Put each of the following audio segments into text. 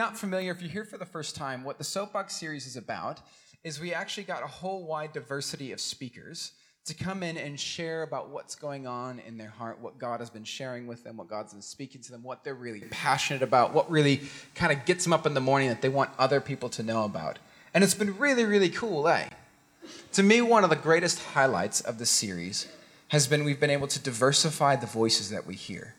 not familiar, if you're here for the first time, what the Soapbox series is about is we actually got a whole wide diversity of speakers to come in and share about what's going on in their heart, what God has been sharing with them, what God's been speaking to them, what they're really passionate about, what really kind of gets them up in the morning that they want other people to know about. And it's been really, really cool, eh? To me, one of the greatest highlights of the series has been we've been able to diversify the voices that we hear.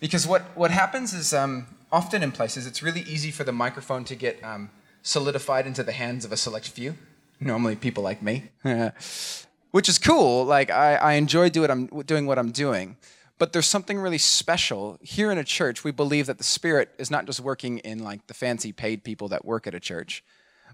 Because what, what happens is um, often in places, it's really easy for the microphone to get um, solidified into the hands of a select few, normally people like me, which is cool. Like, I, I enjoy do what I'm, doing what I'm doing. But there's something really special. Here in a church, we believe that the Spirit is not just working in like the fancy paid people that work at a church,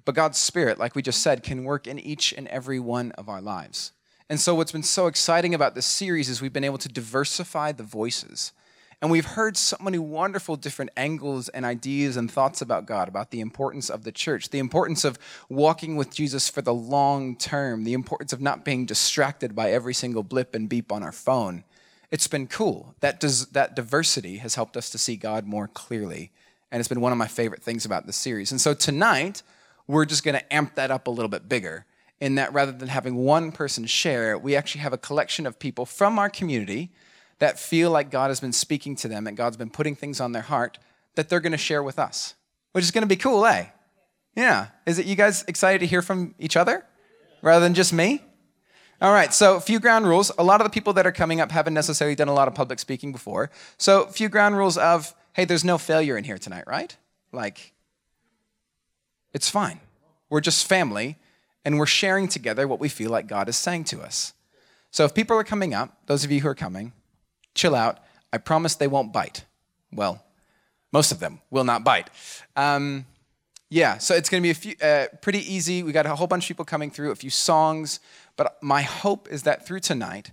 but God's Spirit, like we just said, can work in each and every one of our lives. And so, what's been so exciting about this series is we've been able to diversify the voices. And we've heard so many wonderful different angles and ideas and thoughts about God, about the importance of the church, the importance of walking with Jesus for the long term, the importance of not being distracted by every single blip and beep on our phone. It's been cool. That, does, that diversity has helped us to see God more clearly. And it's been one of my favorite things about this series. And so tonight, we're just going to amp that up a little bit bigger in that rather than having one person share, we actually have a collection of people from our community that feel like God has been speaking to them and God's been putting things on their heart that they're going to share with us, which is going to be cool, eh? Yeah. Is it you guys excited to hear from each other rather than just me? All right, so a few ground rules. A lot of the people that are coming up haven't necessarily done a lot of public speaking before. So, a few ground rules of hey, there's no failure in here tonight, right? Like, it's fine. We're just family, and we're sharing together what we feel like God is saying to us. So, if people are coming up, those of you who are coming, chill out. I promise they won't bite. Well, most of them will not bite. Um, yeah, so it's going to be a few, uh, pretty easy. We got a whole bunch of people coming through, a few songs. But my hope is that through tonight,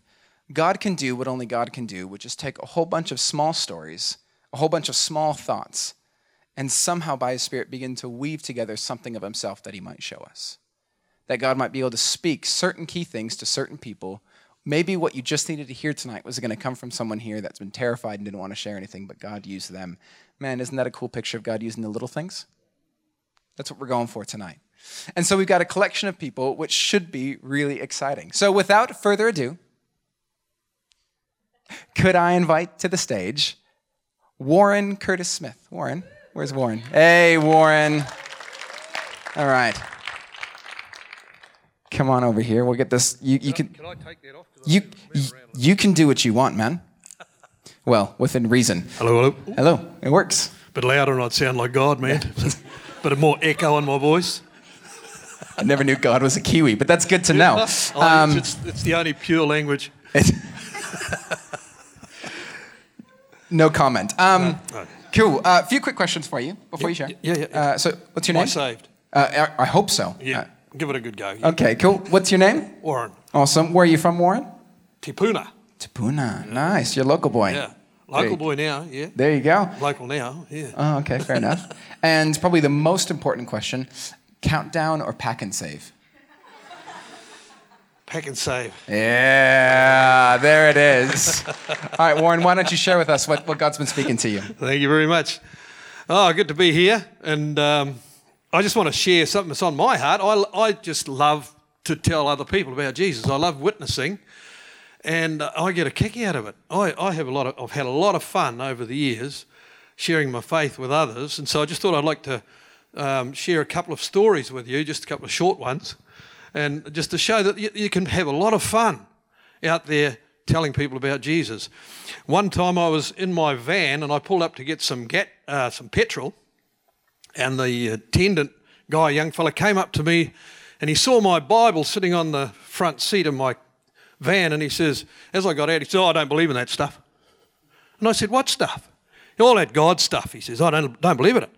God can do what only God can do, which is take a whole bunch of small stories, a whole bunch of small thoughts, and somehow by His Spirit begin to weave together something of Himself that He might show us. That God might be able to speak certain key things to certain people Maybe what you just needed to hear tonight was going to come from someone here that's been terrified and didn't want to share anything, but God used them. Man, isn't that a cool picture of God using the little things? That's what we're going for tonight. And so we've got a collection of people, which should be really exciting. So without further ado, could I invite to the stage Warren Curtis Smith? Warren, where's Warren? Hey, Warren. All right. Come on over here. We'll get this. You, you can. Can I take that off? You, you can do what you want, man. Well, within reason. Hello, hello. Hello. It works. But louder and I'd sound like God, man. But a more echo in my voice. I never knew God was a Kiwi, but that's good to know. oh, um, it's, it's, the only pure language. no comment. Um, no, no. Cool. A uh, few quick questions for you before you share. Yeah, yeah. yeah. Uh, so, what's your Am name? I saved. Uh, I hope so. Yeah. Uh, Give it a good go. Yeah. Okay, cool. What's your name? Warren. Awesome. Where are you from, Warren? Te Puna. Te Puna. Nice. You're local boy. Yeah. Local boy now, yeah. There you go. Local now, yeah. Oh, okay, fair enough. And probably the most important question countdown or Pak'nSave? Pack and save. Yeah, there it is. All right, Warren, why don't you share with us what, what God's been speaking to you? Thank you very much. Oh, good to be here. And um, I just want to share something that's on my heart. I, I just love to tell other people about Jesus. I love witnessing, and I get a kick out of it. I, I have a lot of, I've had a lot of fun over the years sharing my faith with others, and so I just thought I'd like to um, share a couple of stories with you, just a couple of short ones, and just to show that you, you can have a lot of fun out there telling people about Jesus. One time I was in my van and I pulled up to get some, get, uh, some petrol and the attendant guy, young fella, came up to me and he saw my Bible sitting on the front seat of my van and he says, as I got out, he said, Oh, I don't believe in that stuff. And I said, What stuff? All that God stuff. He says, I don't, don't believe in it.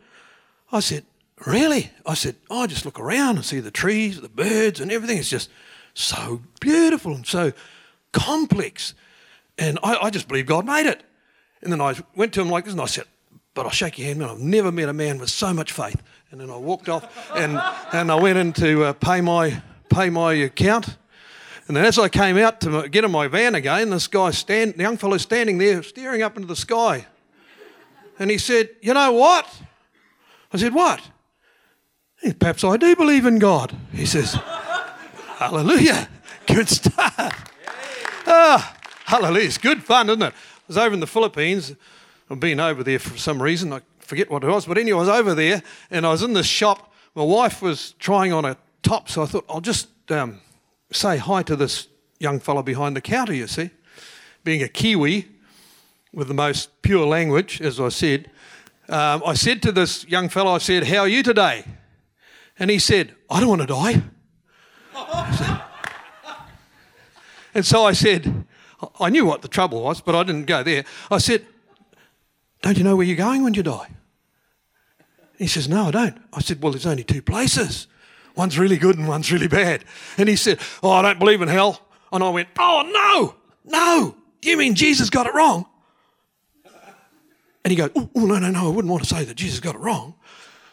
I said, Really? I said, oh, I just look around and see the trees, the birds, and everything. It's just so beautiful and so complex. And I, I just believe God made it. And then I went to him like this and I said, but I'll shake your hand, man. I've never met a man with so much faith. And then I walked off and, and I went in to uh, pay, my, pay my account. And then as I came out to get in my van again, this guy, stand, the young fellow standing there staring up into the sky. And he said, You know what? I said, What? He, Perhaps I do believe in God. He says, Hallelujah. Good start. Ah, hallelujah. It's good fun, isn't it? I was over in the Philippines. I've been over there for some reason. I forget what it was. But anyway, I was over there and I was in this shop. My wife was trying on a top, so I thought I'll just um, say hi to this young fellow behind the counter, you see. Being a Kiwi with the most pure language, as I said, um, I said to this young fellow, I said, How are you today? And he said, I don't want to die. and so I said, I knew what the trouble was, but I didn't go there. I said, Don't you know where you're going when you die? He says, No, I don't. I said, Well, there's only two places. One's really good and one's really bad. And he said, Oh, I don't believe in hell. And I went, Oh, no, no. You mean Jesus got it wrong? And he goes, Oh, no, no, no. I wouldn't want to say that Jesus got it wrong.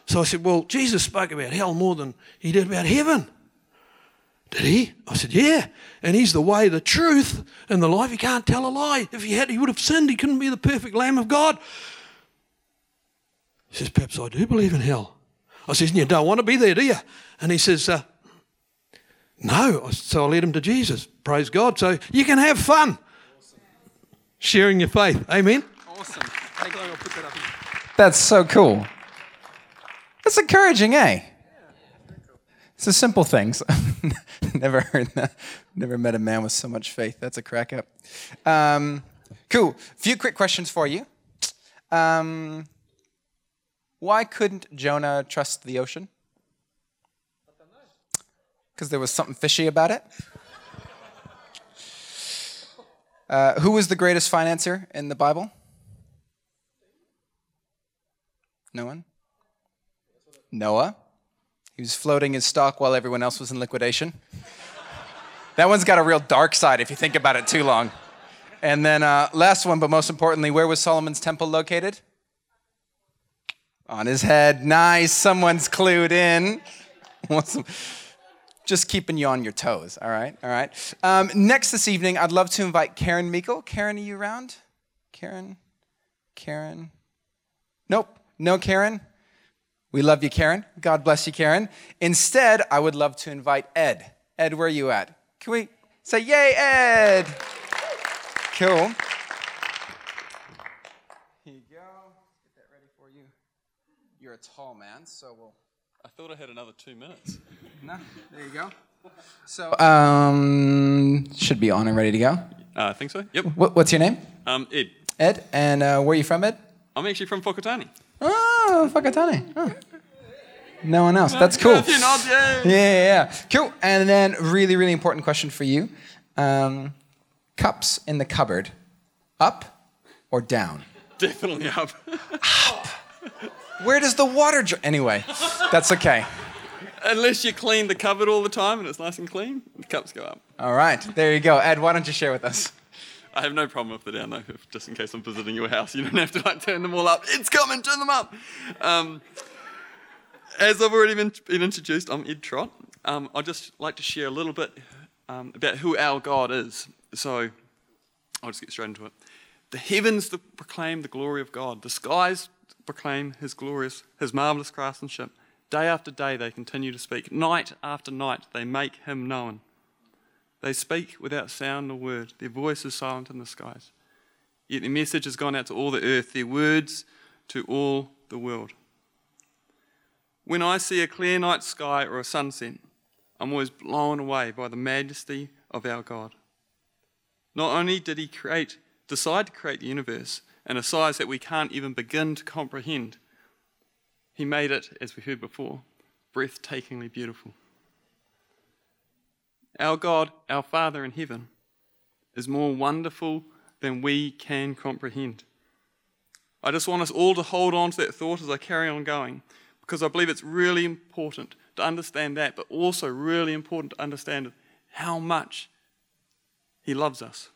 So I said, Well, Jesus spoke about hell more than he did about heaven. Did he? I said, Yeah. And he's the way, the truth, and the life. He can't tell a lie. If he had, he would have sinned. He couldn't be the perfect Lamb of God. He says, Perhaps I do believe in hell. I says, You don't want to be there, do you? And he says, uh, No. So I led him to Jesus. Praise God. So you can have fun sharing your faith. Amen. Awesome. That's so cool. That's encouraging, eh? It's the simple things. never heard that. Never met a man with so much faith. That's a crack up. Um, cool. Few quick questions for you. Um, why couldn't Jonah trust the ocean? Because there was something fishy about it. Uh, who was the greatest financier in the Bible? No one? Noah. He was floating his stock while everyone else was in liquidation. that one's got a real dark side if you think about it too long. And then, uh, last one, but most importantly, where was Solomon's temple located? On his head. Nice. Someone's clued in. Just keeping you on your toes. All right. All right. Um, next this evening, I'd love to invite Karen Meikle. Karen, are you around? Karen? Karen? Nope. No, Karen? We love you, Karen. God bless you, Karen. Instead, I would love to invite Ed. Ed, where are you at? Can we say, Yay, Ed? Cool. Here you go. Get that ready for you. You're a tall man, so we'll. I thought I had another two minutes. No, there you go. So, um, should be on and ready to go. Uh, I think so. Yep. What, what's your name? Um, Ed, Ed. And uh, where are you from, Ed? I'm actually from Whakatane. Oh, Whakatane. Oh. No one else. That's cool. If you're not, yeah. Yeah, yeah, yeah. Cool. And then, really, really important question for you um, cups in the cupboard, up or down? Definitely up. Where does the water dr- Anyway, that's okay. Unless you clean the cupboard all the time and it's nice and clean, the cups go up. All right, there you go. Ed, why don't you share with us? I have no problem if they're down though, if, just in case I'm visiting your house. You don't have to like turn them all up. It's coming, turn them up. Um, as I've already been, been introduced, I'm Ed Trott. Um, I'd just like to share a little bit um, about who our God is. So I'll just get straight into it. The heavens proclaim the glory of God. The skies proclaim His glorious, His marvelous craftsmanship. Day after day they continue to speak. Night after night they make Him known. They speak without sound or word. Their voice is silent in the skies. Yet their message has gone out to all the earth, their words to all the world. When I see a clear night sky or a sunset, I'm always blown away by the majesty of our God. Not only did He create, decide to create the universe in a size that we can't even begin to comprehend, He made it, as we heard before, breathtakingly beautiful. Our God, our Father in heaven, is more wonderful than we can comprehend. I just want us all to hold on to that thought as I carry on going, because I believe it's really important to understand that, but also really important to understand how much He loves us.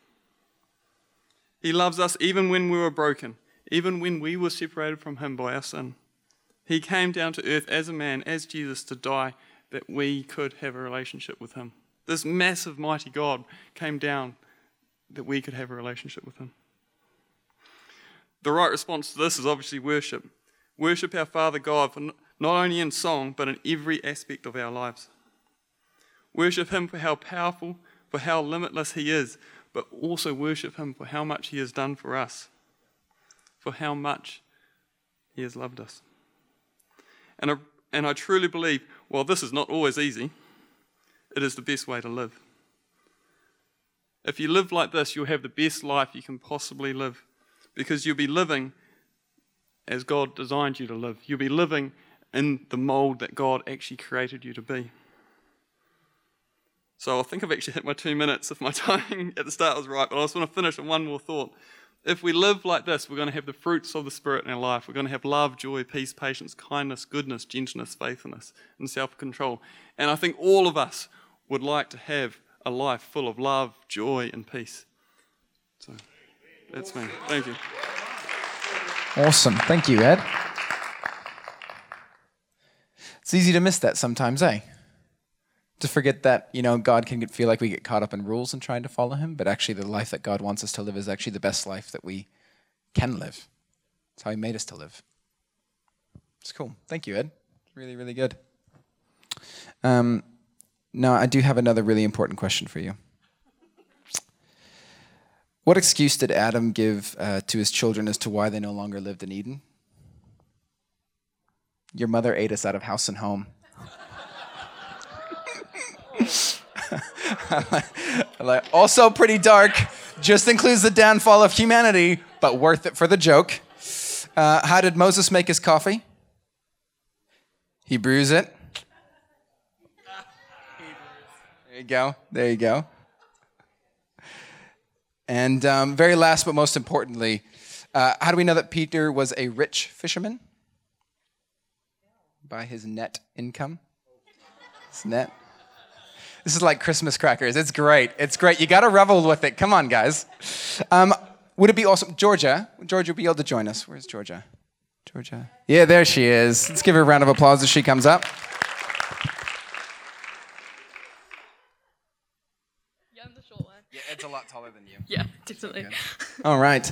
He loves us even when we were broken, even when we were separated from Him by our sin. He came down to earth as a man, as Jesus, to die that we could have a relationship with Him. This massive, mighty God came down that we could have a relationship with Him. The right response to this is obviously worship. Worship our Father God for not only in song, but in every aspect of our lives. Worship Him for how powerful, for how limitless He is, but also worship Him for how much He has done for us, for how much He has loved us. And I, and I truly believe, while this is not always easy, it is the best way to live. If you live like this, you'll have the best life you can possibly live because you'll be living as God designed you to live. You'll be living in the mold that God actually created you to be. So I think I've actually hit my two minutes if my timing at the start was right, but I just want to finish on one more thought. If we live like this, we're going to have the fruits of the Spirit in our life. We're going to have love, joy, peace, patience, kindness, goodness, gentleness, faithfulness, and self control. And I think all of us would like to have a life full of love, joy, and peace. So that's me. Thank you. Awesome. Thank you, Ed. It's easy to miss that sometimes, eh? To forget that, you know, God can get, feel like we get caught up in rules and trying to follow Him, but actually the life that God wants us to live is actually the best life that we can live. It's how He made us to live. It's cool. Thank you, Ed. Really, really good. Um, now, I do have another really important question for you. What excuse did Adam give uh, to his children as to why they no longer lived in Eden? Your mother ate us out of house and home. like, also pretty dark, just includes the downfall of humanity, but worth it for the joke. Uh, how did Moses make his coffee? He brews it. There you go. There you go. And um, very last, but most importantly, uh, how do we know that Peter was a rich fisherman? By his net income. His net. This is like Christmas crackers. It's great. It's great. You got to revel with it. Come on, guys. Um, would it be awesome? Georgia, Georgia would be able to join us. Where's Georgia? Georgia. Yeah, there she is. Let's give her a round of applause as she comes up. Yeah, I'm the short one. Yeah, Ed's a lot taller than you. Yeah, definitely. All right.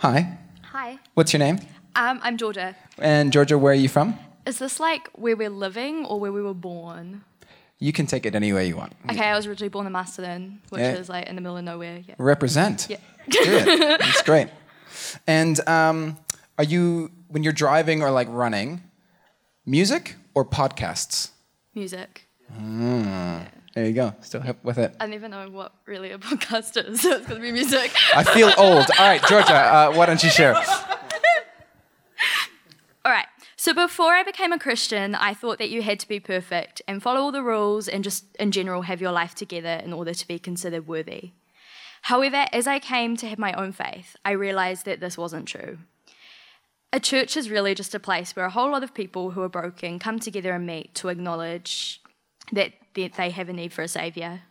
Hi. Hi. What's your name? Um, I'm Georgia. And Georgia, where are you from? Is this like where we're living or where we were born? You can take it any way you want. Okay, I was originally born in Masterton, which Yeah. is like in the middle of nowhere. Yeah. Represent. Yeah. Do it. That's great. And um, are you, when you're driving or like running, music or podcasts? Music. Yeah. There you go. Still hip with it. I don't even know what really a podcast is, so it's gonna be music. I feel old. All right, Georgia, uh, why don't you share? So before I became a Christian, I thought that you had to be perfect and follow all the rules and just in general have your life together in order to be considered worthy. However, as I came to have my own faith, I realized that this wasn't true. A church is really just a place where a whole lot of people who are broken come together and meet to acknowledge that that they have a need for a savior.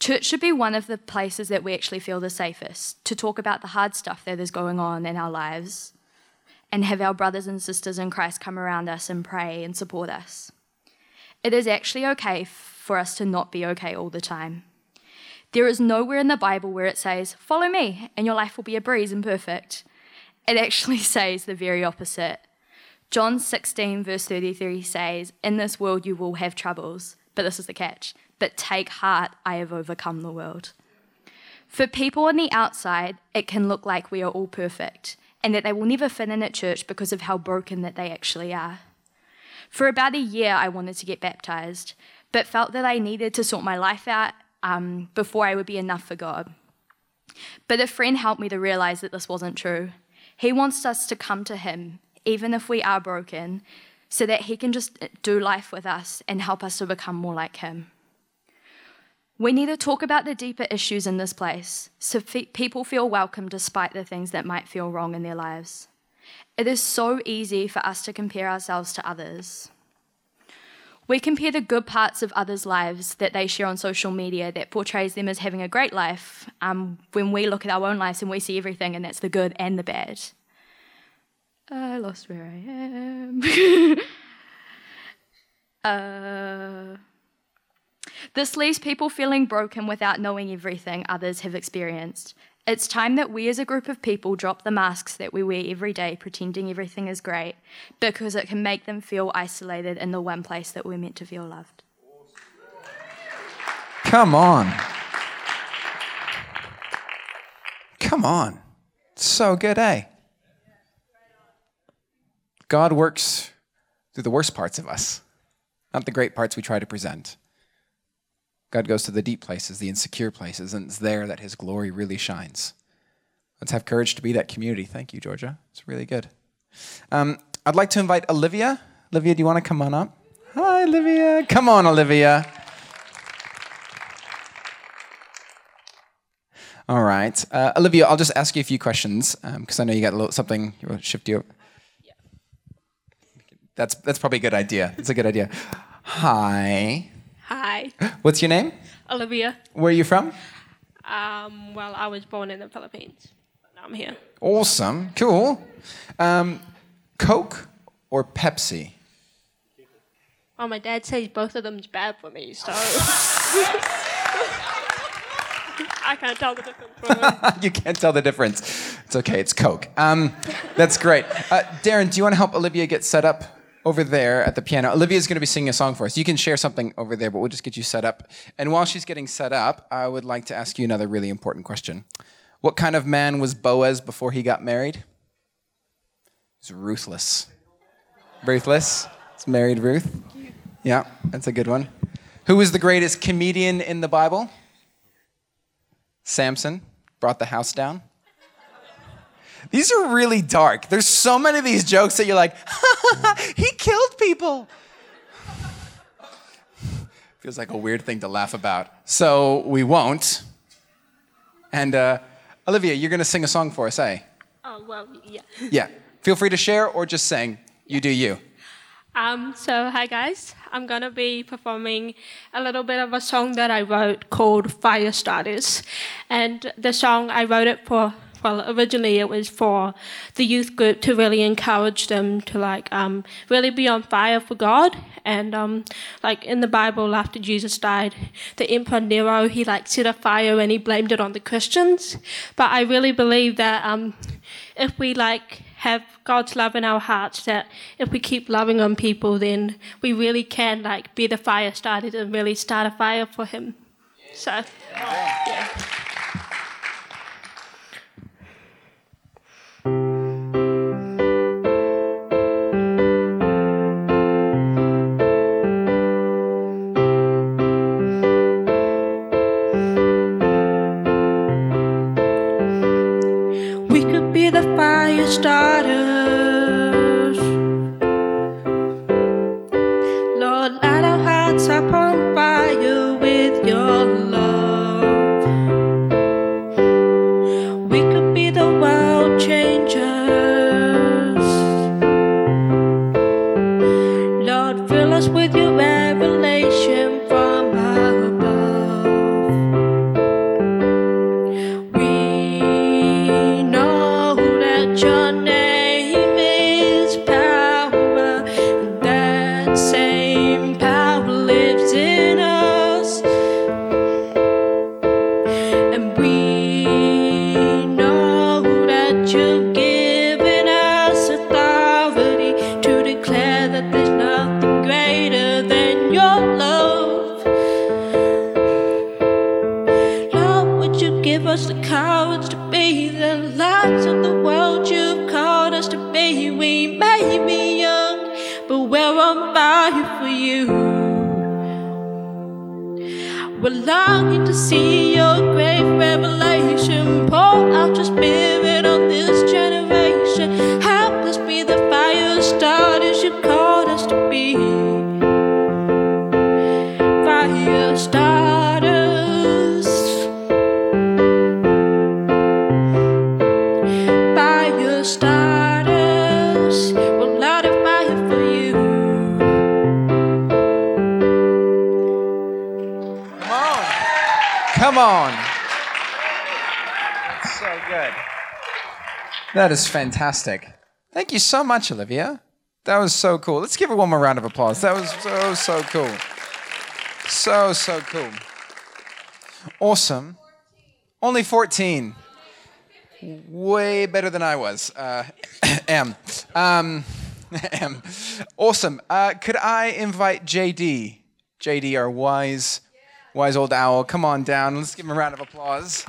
Church should be one of the places that we actually feel the safest to talk about the hard stuff that is going on in our lives and have our brothers and sisters in Christ come around us and pray and support us. It is actually okay for us to not be okay all the time. There is nowhere in the Bible where it says, Follow me, and your life will be a breeze and perfect. It actually says the very opposite. John 16, verse 33 says, In this world you will have troubles, but this is the catch. But take heart, I have overcome the world. For people on the outside, it can look like we are all perfect and that they will never fit in at church because of how broken that they actually are. For about a year, I wanted to get baptized, but felt that I needed to sort my life out um, before I would be enough for God. But a friend helped me to realize that this wasn't true. He wants us to come to Him, even if we are broken, so that He can just do life with us and help us to become more like Him. We need to talk about the deeper issues in this place so fe- people feel welcome despite the things that might feel wrong in their lives. It is so easy for us to compare ourselves to others. We compare the good parts of others' lives that they share on social media that portrays them as having a great life um, when we look at our own lives and we see everything and that's the good and the bad. I lost where I am. uh, this leaves people feeling broken without knowing everything others have experienced. It's time that we as a group of people drop the masks that we wear every day pretending everything is great because it can make them feel isolated in the one place that we're meant to feel loved. Come on. Come on. So good, eh? God works through the worst parts of us, not the great parts we try to present. God goes to the deep places, the insecure places, and it's there that his glory really shines. Let's have courage to be that community. Thank you, Georgia. It's really good. Um, I'd like to invite Olivia. Olivia, do you want to come on up? Hi, Olivia. Come on, Olivia. All right. Uh, Olivia, I'll just ask you a few questions because um, I know you got a little something. You want to shift you. up? Yeah. That's that's probably a good idea. It's a good idea. Hi. Hi. What's your name? Olivia. Where are you from? Um, well, I was born in the Philippines. Now I'm here. Awesome. Cool. Um, Coke or Pepsi? Well, my dad says both of them's bad for me, so I can't tell the difference. you can't tell the difference. It's okay. It's Coke. Um, that's great. Uh, Darren, do you want to help Olivia get set up over there at the piano. Olivia's going to be singing a song for us. You can share something over there, but we'll just get you set up. And while she's getting set up, I would like to ask you another really important question. What kind of man was Boaz before he got married? He's ruthless. Ruthless. It's married Ruth. Yeah, that's a good one. Who was the greatest comedian in the Bible? Samson brought the house down. These are really dark. There's so many of these jokes that you're like, he killed people. Feels like a weird thing to laugh about. So we won't. And uh, Olivia, you're going to sing a song for us, eh? Oh, well, yeah. Yeah. Feel free to share or just sing. You do you. Um, so, hi guys. I'm going to be performing a little bit of a song that I wrote called Fire Starters. And the song, I wrote it for well, originally it was for the youth group to really encourage them to like um, really be on fire for God. And um, like in the Bible, after Jesus died, the Emperor Nero he like set a fire and he blamed it on the Christians. But I really believe that um, if we like have God's love in our hearts, that if we keep loving on people, then we really can like be the fire started and really start a fire for Him. So, yeah. That is fantastic. Thank you so much, Olivia. That was so cool. Let's give her one more round of applause. That was so, so cool. So, so cool. Awesome. Only 14. way better than I was. Uh, M. Um, M. Awesome. Uh, could I invite JD? JD, our wise, wise old owl. Come on down. Let's give him a round of applause.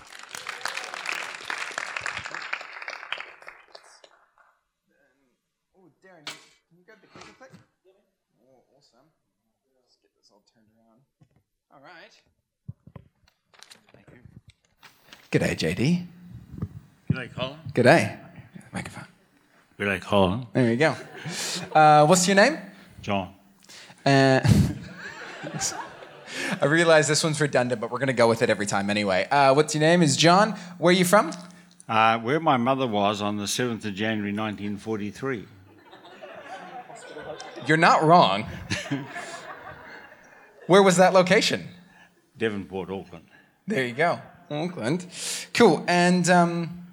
Oh, Darren, can you grab the clicker click? Oh, awesome. Let's get this all turned around. All right. Thank you. G'day, JD. G'day, Colin. G'day. Microphone. G'day, Colin. There you go. Uh, what's your name? John. Uh, I realize this one's redundant, but we're going to go with it every time anyway. Uh, what's your name? Is John. Where are you from? Uh, where my mother was on the 7th of January 1943. You're not wrong. Where was that location? Devonport, Auckland. There you go. Auckland. Cool. And um,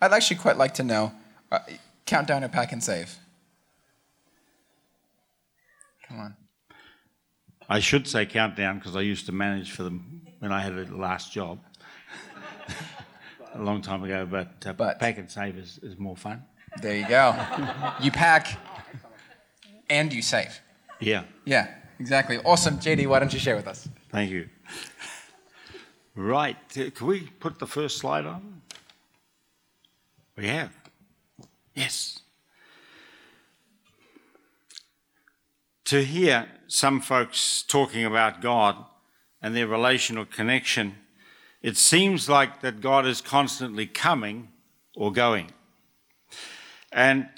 I'd actually quite like to know uh, countdown or Pak'nSave? Come on. I should say countdown because I used to manage for them when I had a last job a long time ago. But, uh, But- Pak'nSave is, is more fun. There you go. you pack and you save. Yeah, Yeah, exactly. Awesome. JD, why don't you share with us? thank you. Right, uh, can we put the first slide on? We have. Yes. To hear some folks talking about God and their relational connection, it seems like that God is constantly coming or going. And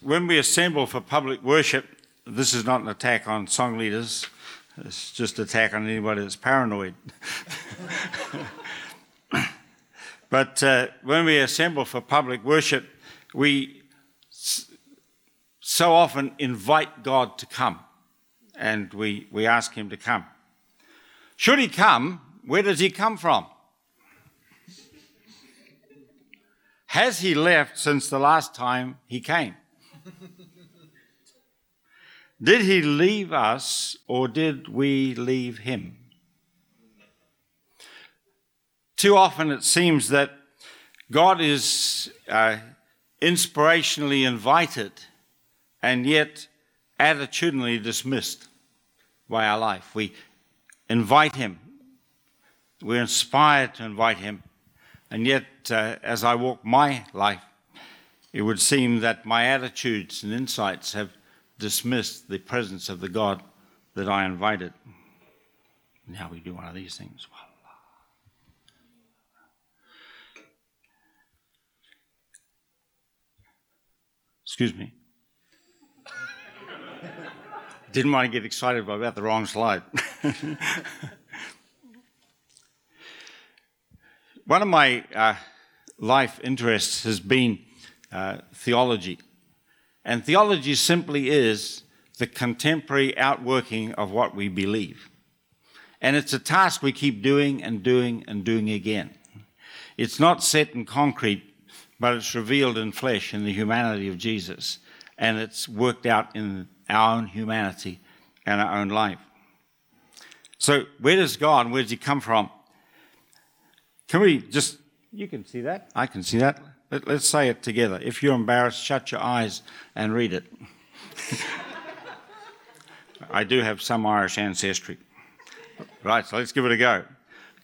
when we assemble for public worship, this is not an attack on song leaders, it's just attack on anybody that's paranoid. but uh, when we assemble for public worship, we so often invite God to come and we, we ask Him to come. Should He come, where does He come from? Has He left since the last time He came? Did He leave us or did we leave Him? Too often it seems that God is uh, inspirationally invited and yet attitudinally dismissed by our life. We invite Him, we're inspired to invite Him, and yet uh, as I walk my life, it would seem that my attitudes and insights have dismissed the presence of the God that I invited. Now we do one of these things. Excuse me. Didn't want to get excited about the wrong slide. One of my uh, life interests has been uh, theology. And theology simply is the contemporary outworking of what we believe. And it's a task we keep doing and doing and doing again. It's not set in concrete, but it's revealed in flesh in the humanity of Jesus. And it's worked out in our own humanity and our own life. So, where does God, where does He come from? Can we just, you can see that? I can see that. Let, us say it together. If you're embarrassed, shut your eyes and read it. I do have some Irish ancestry. Right, so let's give it a go.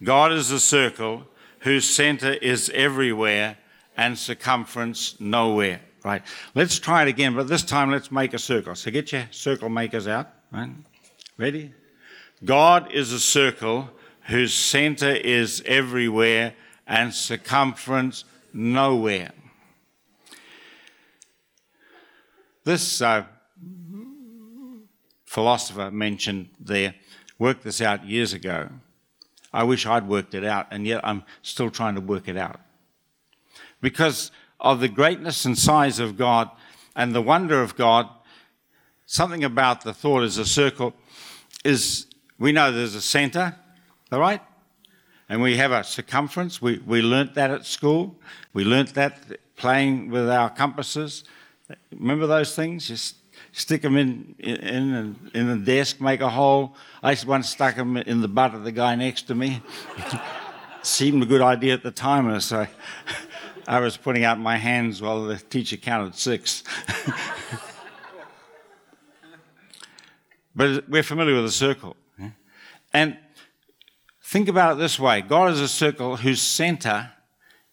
God is a circle whose center is everywhere and circumference nowhere. Right, let's try it again, but this time let's make a circle. So get your circle makers out. Right, ready? God is a circle whose center is everywhere and circumference nowhere. This uh, philosopher mentioned there worked this out years ago. I wish I'd worked it out, and yet I'm still trying to work it out. Because of the greatness and size of God and the wonder of God, something about the thought as a circle is we know there's a center, all right? And we have a circumference. We, we learnt that at school. We learnt that playing with our compasses. Remember those things? Just stick them in, in, in the desk, make a hole. I once stuck them in the butt of the guy next to me. Seemed a good idea at the time, so I was putting out my hands while the teacher counted six. but we're familiar with a circle. And think about it this way God is a circle whose center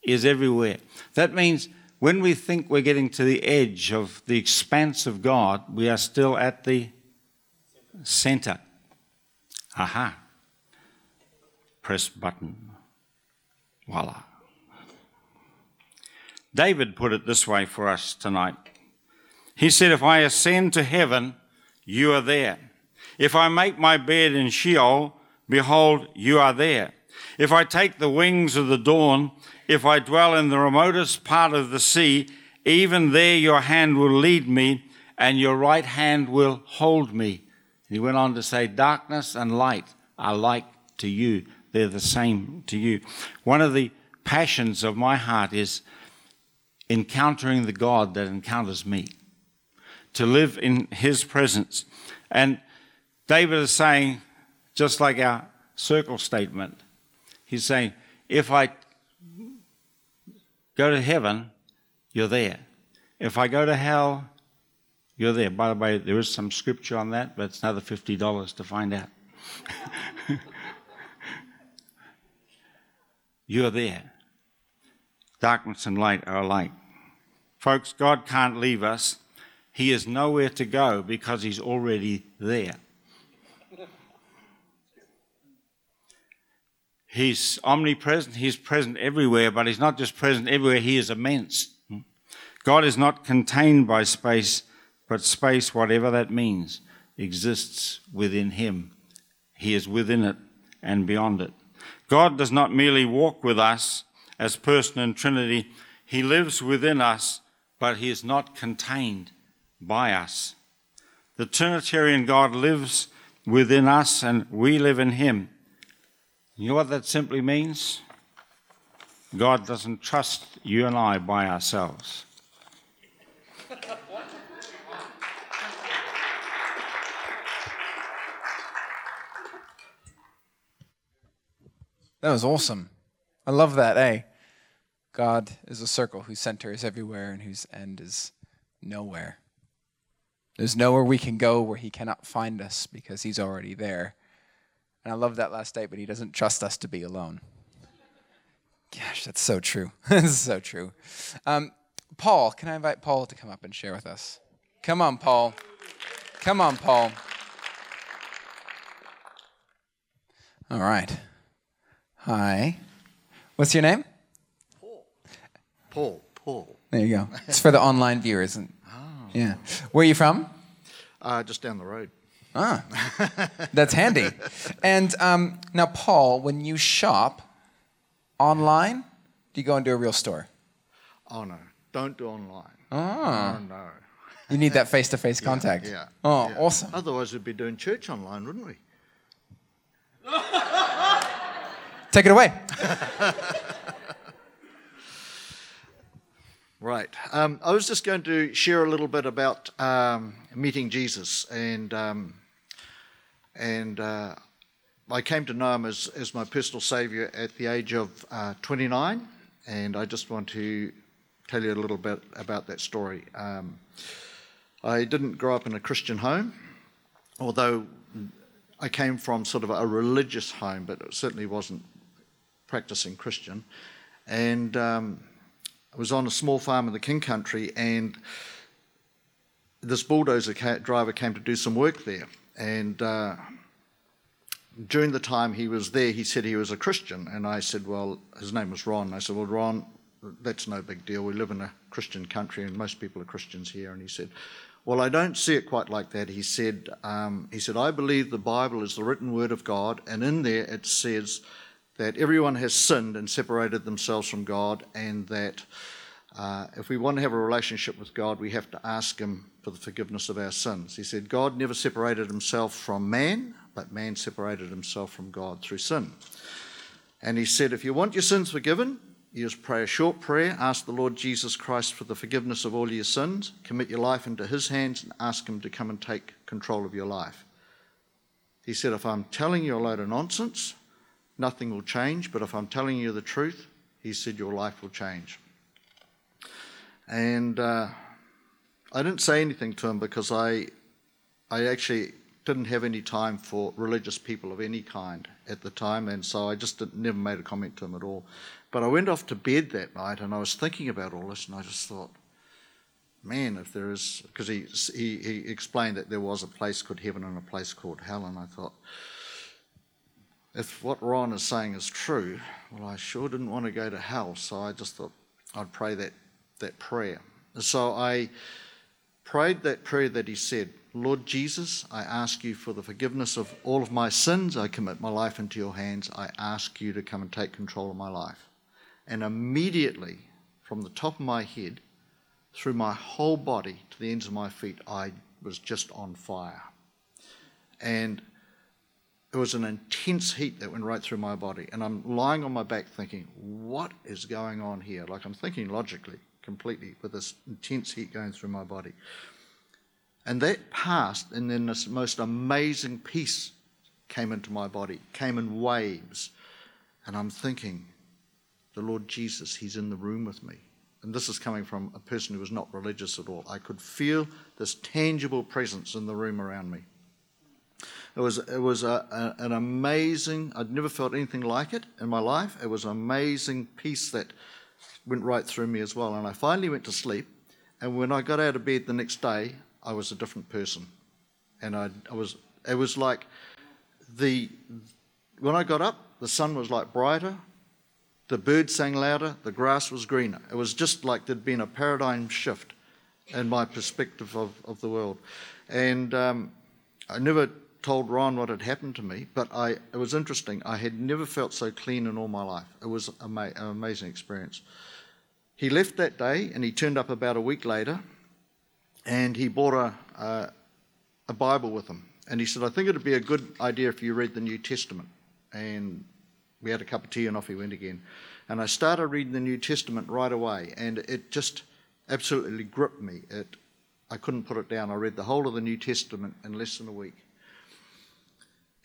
is everywhere. That means when we think we're getting to the edge of the expanse of God, we are still at the center. Aha. Press button. Voila. David put it this way for us tonight. He said, If I ascend to heaven, you are there. If I make my bed in Sheol, behold, you are there. If I take the wings of the dawn, if I dwell in the remotest part of the sea, even there your hand will lead me, and your right hand will hold me. He went on to say, Darkness and light are like to you. They're the same to you. One of the passions of my heart is encountering the God that encounters me, to live in His presence. And David is saying, just like our circle statement, he's saying, if I go to heaven, you're there. If I go to hell, you're there. By the way, there is some scripture on that, but it's another $50 to find out. you're there. Darkness and light are alike. Folks, God can't leave us. He is nowhere to go because He's already there. He's omnipresent, He's present everywhere, but He's not just present everywhere, He is immense. Hmm. God is not contained by space, but space, whatever that means, exists within Him. He is within it and beyond it. God does not merely walk with us as person and Trinity, He lives within us, but He is not contained by us. The Trinitarian God lives within us and we live in Him. You know what that simply means? God doesn't trust you and I by ourselves. That was awesome. I love that, eh? God is a circle whose center is everywhere and whose end is nowhere. There's nowhere we can go where he cannot find us because he's already there. And I love that last statement. He doesn't trust us to be alone. Gosh, that's so true. that's so true. Um, Paul, can I invite Paul to come up and share with us? Come on, Paul. Come on, Paul. All right. Hi. What's your name? Paul, Paul. Paul. There you go. It's for the online viewers. And, Yeah. Where are you from? Uh, just down the road. Ah, that's handy. And um, now, Paul, when you shop online, do you go into a real store? Oh no, don't do online. Ah. Oh no. You need that face-to-face contact. Yeah. Oh, yeah. awesome. Otherwise, we'd be doing church online, wouldn't we? Take it away. Right. Um, I was just going to share a little bit about um, meeting Jesus, and um, and uh, I came to know him as, as my personal saviour at the age of uh, 29, and I just want to tell you a little bit about that story. Um, I didn't grow up in a Christian home, although I came from sort of a religious home, but it certainly wasn't practicing Christian, and um, I was on a small farm in the King Country, and this bulldozer driver came to do some work there. And uh, during the time he was there, he said he was a Christian. And I said, Well, his name was Ron. I said, Well, Ron, that's no big deal. We live in a Christian country, and most people are Christians here. And he said, Well, I don't see it quite like that. He said, um, he said, I believe the Bible is the written word of God, and in there it says, that everyone has sinned and separated themselves from God, and that uh, if we want to have a relationship with God, we have to ask Him for the forgiveness of our sins. He said, God never separated Himself from man, but man separated himself from God through sin. And He said, if you want your sins forgiven, you just pray a short prayer, ask the Lord Jesus Christ for the forgiveness of all your sins, commit your life into His hands, and ask Him to come and take control of your life. He said, if I'm telling you a load of nonsense, nothing will change. But if I'm telling you the truth, he said, your life will change. And uh, I didn't say anything to him because I, I actually didn't have any time for religious people of any kind at the time, and so I just never made a comment to him at all. But I went off to bed that night, and I was thinking about all this, and I just thought, man, if there is, because he, he, he explained that there was a place called heaven and a place called hell, and I thought, if what Ron is saying is true, well, I sure didn't want to go to hell, so I just thought I'd pray that, that prayer. So I prayed that prayer that he said, Lord Jesus, I ask you for the forgiveness of all of my sins. I commit my life into your hands. I ask you to come and take control of my life. And immediately, from the top of my head, through my whole body to the ends of my feet, I was just on fire. And it was an intense heat that went right through my body. And I'm lying on my back thinking, what is going on here? Like I'm thinking logically, completely, with this intense heat going through my body. And that passed, and then this most amazing peace came into my body, came in waves. And I'm thinking, the Lord Jesus, He's in the room with me. And this is coming from a person who was not religious at all. I could feel this tangible presence in the room around me. It was, it was a, a, an amazing, I'd never felt anything like it in my life. It was amazing peace that went right through me as well. And I finally went to sleep. And when I got out of bed the next day, I was a different person. And I, I was, it was like the, when I got up, the sun was like brighter, the birds sang louder, the grass was greener. It was just like there'd been a paradigm shift in my perspective of, of the world. And um, I never told Ron what had happened to me, but I, it was interesting. I had never felt so clean in all my life. It was ama- an amazing experience. He left that day and he turned up about a week later and he brought a, a, Bible with him. And he said, I think it'd be a good idea if you read the New Testament. And we had a cup of tea and off he went again. And I started reading the New Testament right away, and it just absolutely gripped me. It, I couldn't put it down. I read the whole of the New Testament in less than a week.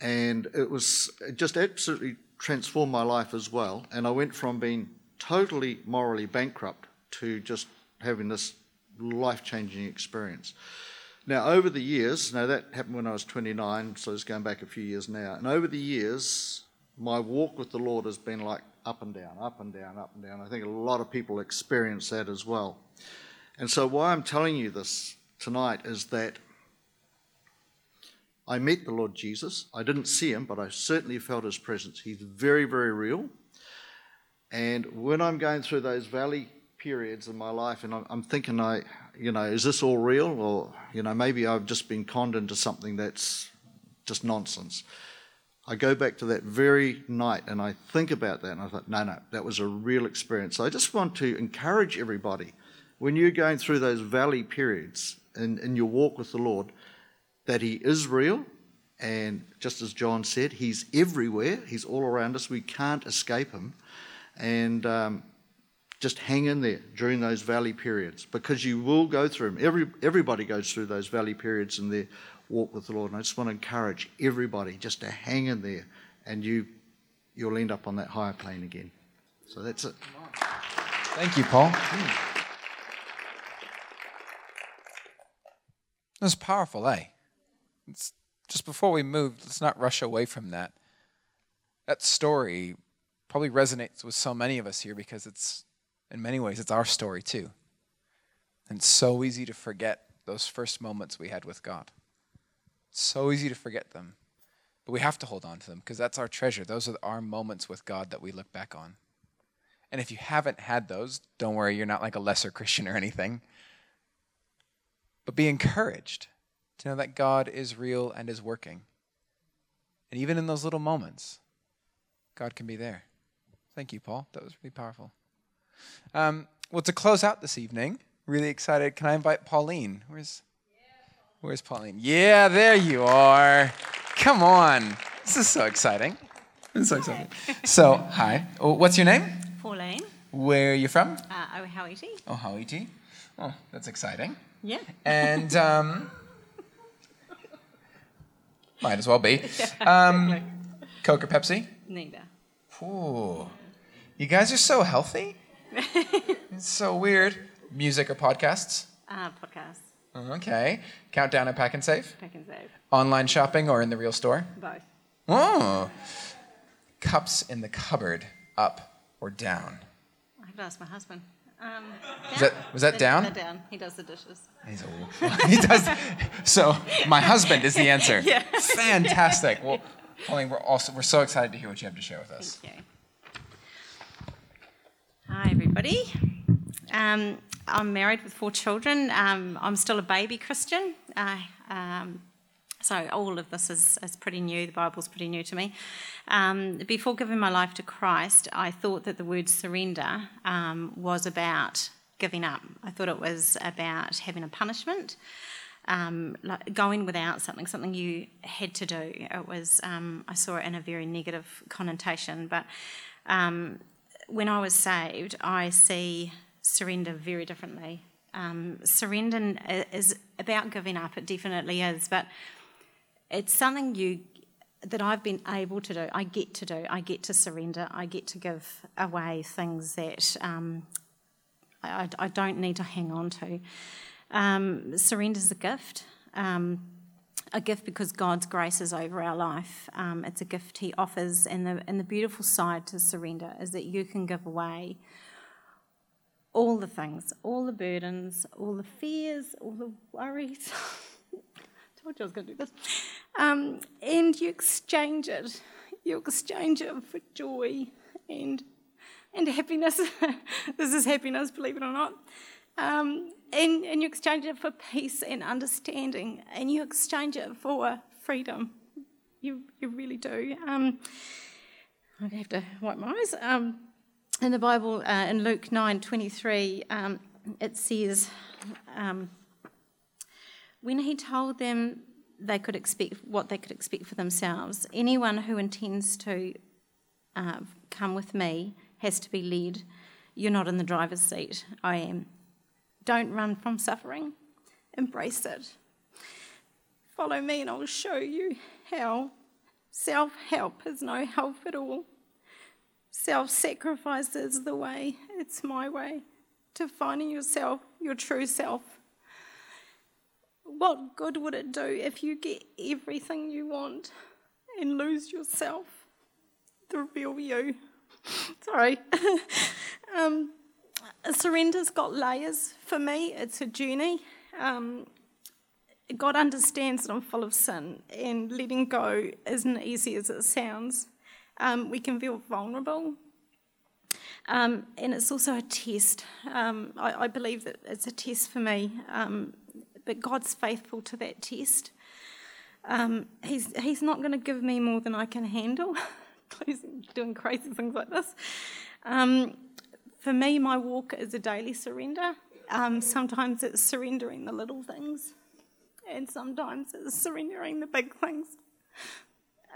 And it was it just absolutely transformed my life as well. And I went from being totally morally bankrupt to just having this life changing experience. Now, over the years, now that happened when I was 29, so it's going back a few years now. And over the years, my walk with the Lord has been like up and down, up and down, up and down. I think a lot of people experience that as well. And so, why I'm telling you this tonight is that I met the Lord Jesus. I didn't see him, but I certainly felt his presence. He's very, very real. And when I'm going through those valley periods in my life, and I'm thinking, I, you know, is this all real, or you know, maybe I've just been conned into something that's just nonsense. I go back to that very night and I think about that, and I thought, no, no, that was a real experience. So I just want to encourage everybody when you're going through those valley periods in, in your walk with the Lord, that He is real. And just as John said, He's everywhere, He's all around us. We can't escape Him. And um, just hang in there during those valley periods because you will go through them. Every, everybody goes through those valley periods in their walk with the Lord. And I just want to encourage everybody just to hang in there and you, you'll end up on that higher plane again. So that's it. Thank you, Paul. That's powerful, eh? It's, just before we move, let's not rush away from that. That story probably resonates with so many of us here because it's in many ways, it's our story too. And it's so easy to forget those first moments we had with God. It's so easy to forget them. But we have to hold on to them because that's our treasure. Those are our moments with God that we look back on. And if you haven't had those, don't worry, you're not like a lesser Christian or anything. But be encouraged to know that God is real and is working. And even in those little moments, God can be there. Thank you, Paul. That was really powerful. Um, well, to close out this evening, really excited. Can I invite Pauline? Where's Where's Pauline? Yeah, there you are. Come on. This is so exciting. This is so exciting. So, hi. Oh, what's your name? Pauline, Where are you from? uh, Ohauiti. Oh, Hawaii. Oh, that's exciting. Yeah. And um, might as well be. Um, Coke or Pepsi? Neither. Ooh. You guys are so healthy. it's so weird. Music or podcasts? Uh, podcasts. Okay. Countdown and Pak'nSave? Pack and save. Online shopping or in the real store? Both. Oh. Cups in the cupboard, up or down? I have to ask my husband. Um, Was that, was that down? Down. He does the dishes. He's a, he does. So my husband is the answer. Yeah. Fantastic. Well, Pauline, we're also we're so excited to hear what you have to share with us. Thank you. Hi, everybody. Um, I'm married with four children. Um, I'm still a baby Christian. Uh, um, so all of this is, is pretty new. The Bible's pretty new to me. Um, before giving my life to Christ, I thought that the word surrender um, was about giving up. I thought it was about having a punishment, um, like going without something, something you had to do. It was. Um, I saw it in a very negative connotation, but um, when I was saved, I see surrender very differently. Um, surrender is about giving up. It definitely is, but it's something you that I've been able to do. I get to do. I get to surrender. I get to give away things that um, I, I don't need to hang on to. Um, surrender is a gift. Um, a gift because God's grace is over our life. Um, it's a gift He offers, and the and the beautiful side to surrender is that you can give away all the things, all the burdens, all the fears, all the worries. told you I was going to do this. Um, and you exchange it. You exchange it for joy and and happiness. this is happiness, believe it or not. Um, and, and you exchange it for peace and understanding, and you exchange it for freedom. You, you really do. Um, I have to wipe my eyes. Um, in the Bible, uh, in Luke nine twenty three, um, it says, um, when he told them they could expect what they could expect for themselves, anyone who intends to uh, come with me has to be led. You're not in the driver's seat. I am. Don't run from suffering. Embrace it. Follow me, and I'll show you how self help is no help at all. Self sacrifice is the way, it's my way to finding yourself, your true self. What good would it do if you get everything you want and lose yourself, the real you? Sorry. um, surrender's got layers for me, it's a journey. Um, God understands that I'm full of sin, and letting go isn't easy as it sounds. Um, we can feel vulnerable, um, and it's also a test. Um, I, I, believe that it's a test for me, um, but God's faithful to that test. Um, he's, he's not going to give me more than I can handle. doing crazy things like this. Um, for me, my walk is a daily surrender. sometimes it's surrendering the little things and sometimes it's surrendering the big things,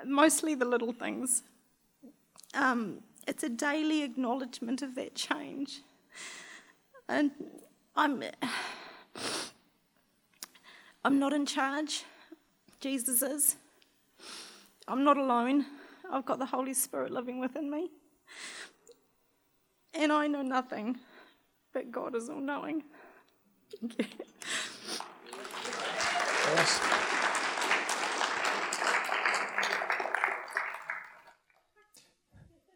mostly the little things. Um, it's a daily acknowledgement of that change. And I'm, I'm not in charge, Jesus is. I'm not alone. I've got the Holy Spirit living within me. And I know nothing, but God is all knowing. Thank you.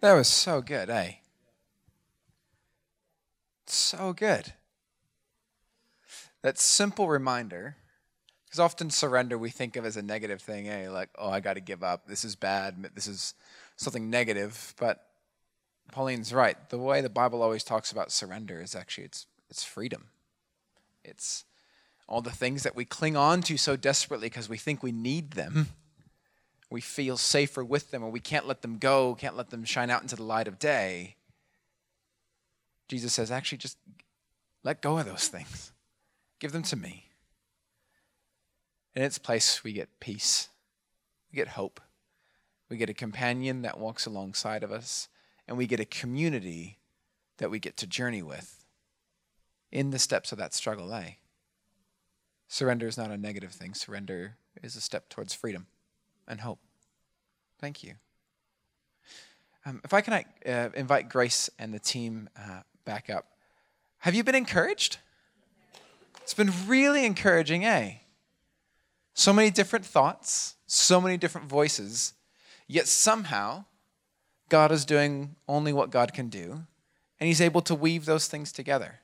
That was so good, eh? So good. That simple reminder, because often surrender we think of as a negative thing, eh? Like, oh, I got to give up. This is bad. This is something negative. But Pauline's right. The way the Bible always talks about surrender is actually it's it's freedom. It's all the things that we cling on to so desperately because we think we need them. We feel safer with them, or we can't let them go, can't let them shine out into the light of day. Jesus says, actually, just let go of those things. Give them to me. In its place, we get peace, we get hope, we get a companion that walks alongside of us, and we get a community that we get to journey with in the steps of that struggle, eh? Surrender is not a negative thing. Surrender is a step towards freedom and hope. Thank you. Um, if I can uh, invite Grace and the team uh, back up. Have you been encouraged? It's been really encouraging, eh? So many different thoughts, so many different voices, yet somehow God is doing only what God can do, and He's able to weave those things together.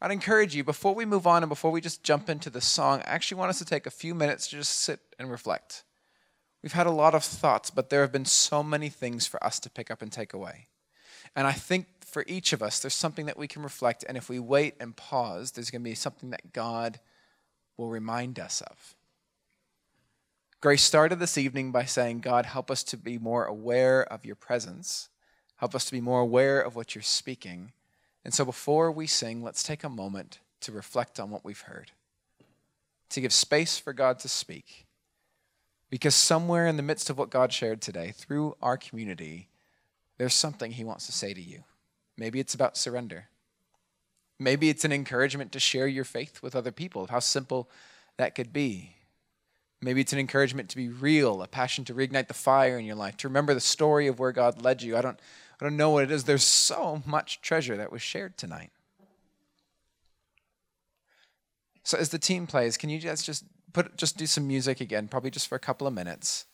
I'd encourage you, before we move on and before we just jump into the song, I actually want us to take a few minutes to just sit and reflect. We've had a lot of thoughts, but there have been so many things for us to pick up and take away. And I think for each of us, there's something that we can reflect, and if we wait and pause, there's going to be something that God will remind us of. Grace started this evening by saying, God, help us to be more aware of your presence. Help us to be more aware of what you're speaking. And so before we sing, let's take a moment to reflect on what we've heard, to give space for God to speak. Because somewhere in the midst of what God shared today, through our community, there's something He wants to say to you. Maybe it's about surrender. Maybe it's an encouragement to share your faith with other people, how simple that could be. Maybe it's an encouragement to be real, a passion to reignite the fire in your life, to remember the story of where God led you. I don't I don't know what it is. There's so much treasure that was shared tonight. So as the team plays, can you guys just put just do some music again, probably just for a couple of minutes,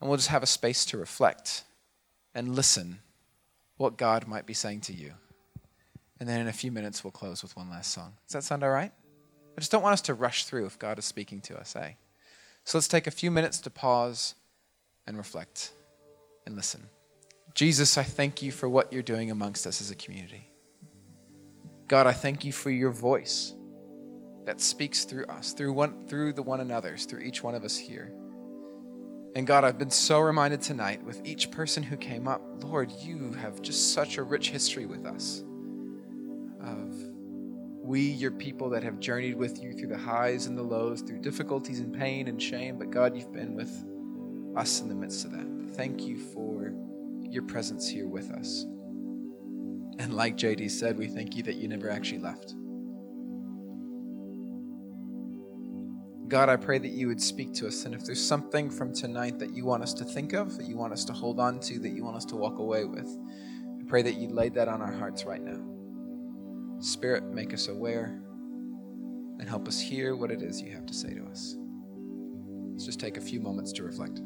and we'll just have a space to reflect and listen what God might be saying to you. And then in a few minutes we'll close with one last song. Does that sound all right? I just don't want us to rush through if God is speaking to us, eh? So let's take a few minutes to pause and reflect and listen. Jesus, I thank you for what you're doing amongst us as a community. God, I thank you for your voice that speaks through us, through one through the one another's, through each one of us here. And God, I've been so reminded tonight with each person who came up, Lord, you have just such a rich history with us we, your people that have journeyed with you through the highs and the lows, through difficulties and pain and shame, but God, you've been with us in the midst of that. Thank you for your presence here with us. And like JD said, we thank you that you never actually left. God, I pray that you would speak to us. And if there's something from tonight that you want us to think of, that you want us to hold on to, that you want us to walk away with, I pray that you laid that on our hearts right now. Spirit, make us aware and help us hear what it is you have to say to us. Let's just take a few moments to reflect.